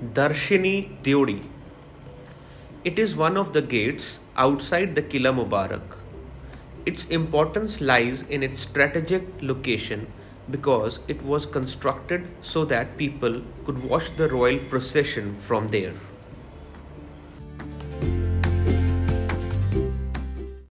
Darshini Deori. It is one of the gates outside the Kila Mubarak. Its importance lies in its strategic location because it was constructed so that people could watch the royal procession from there.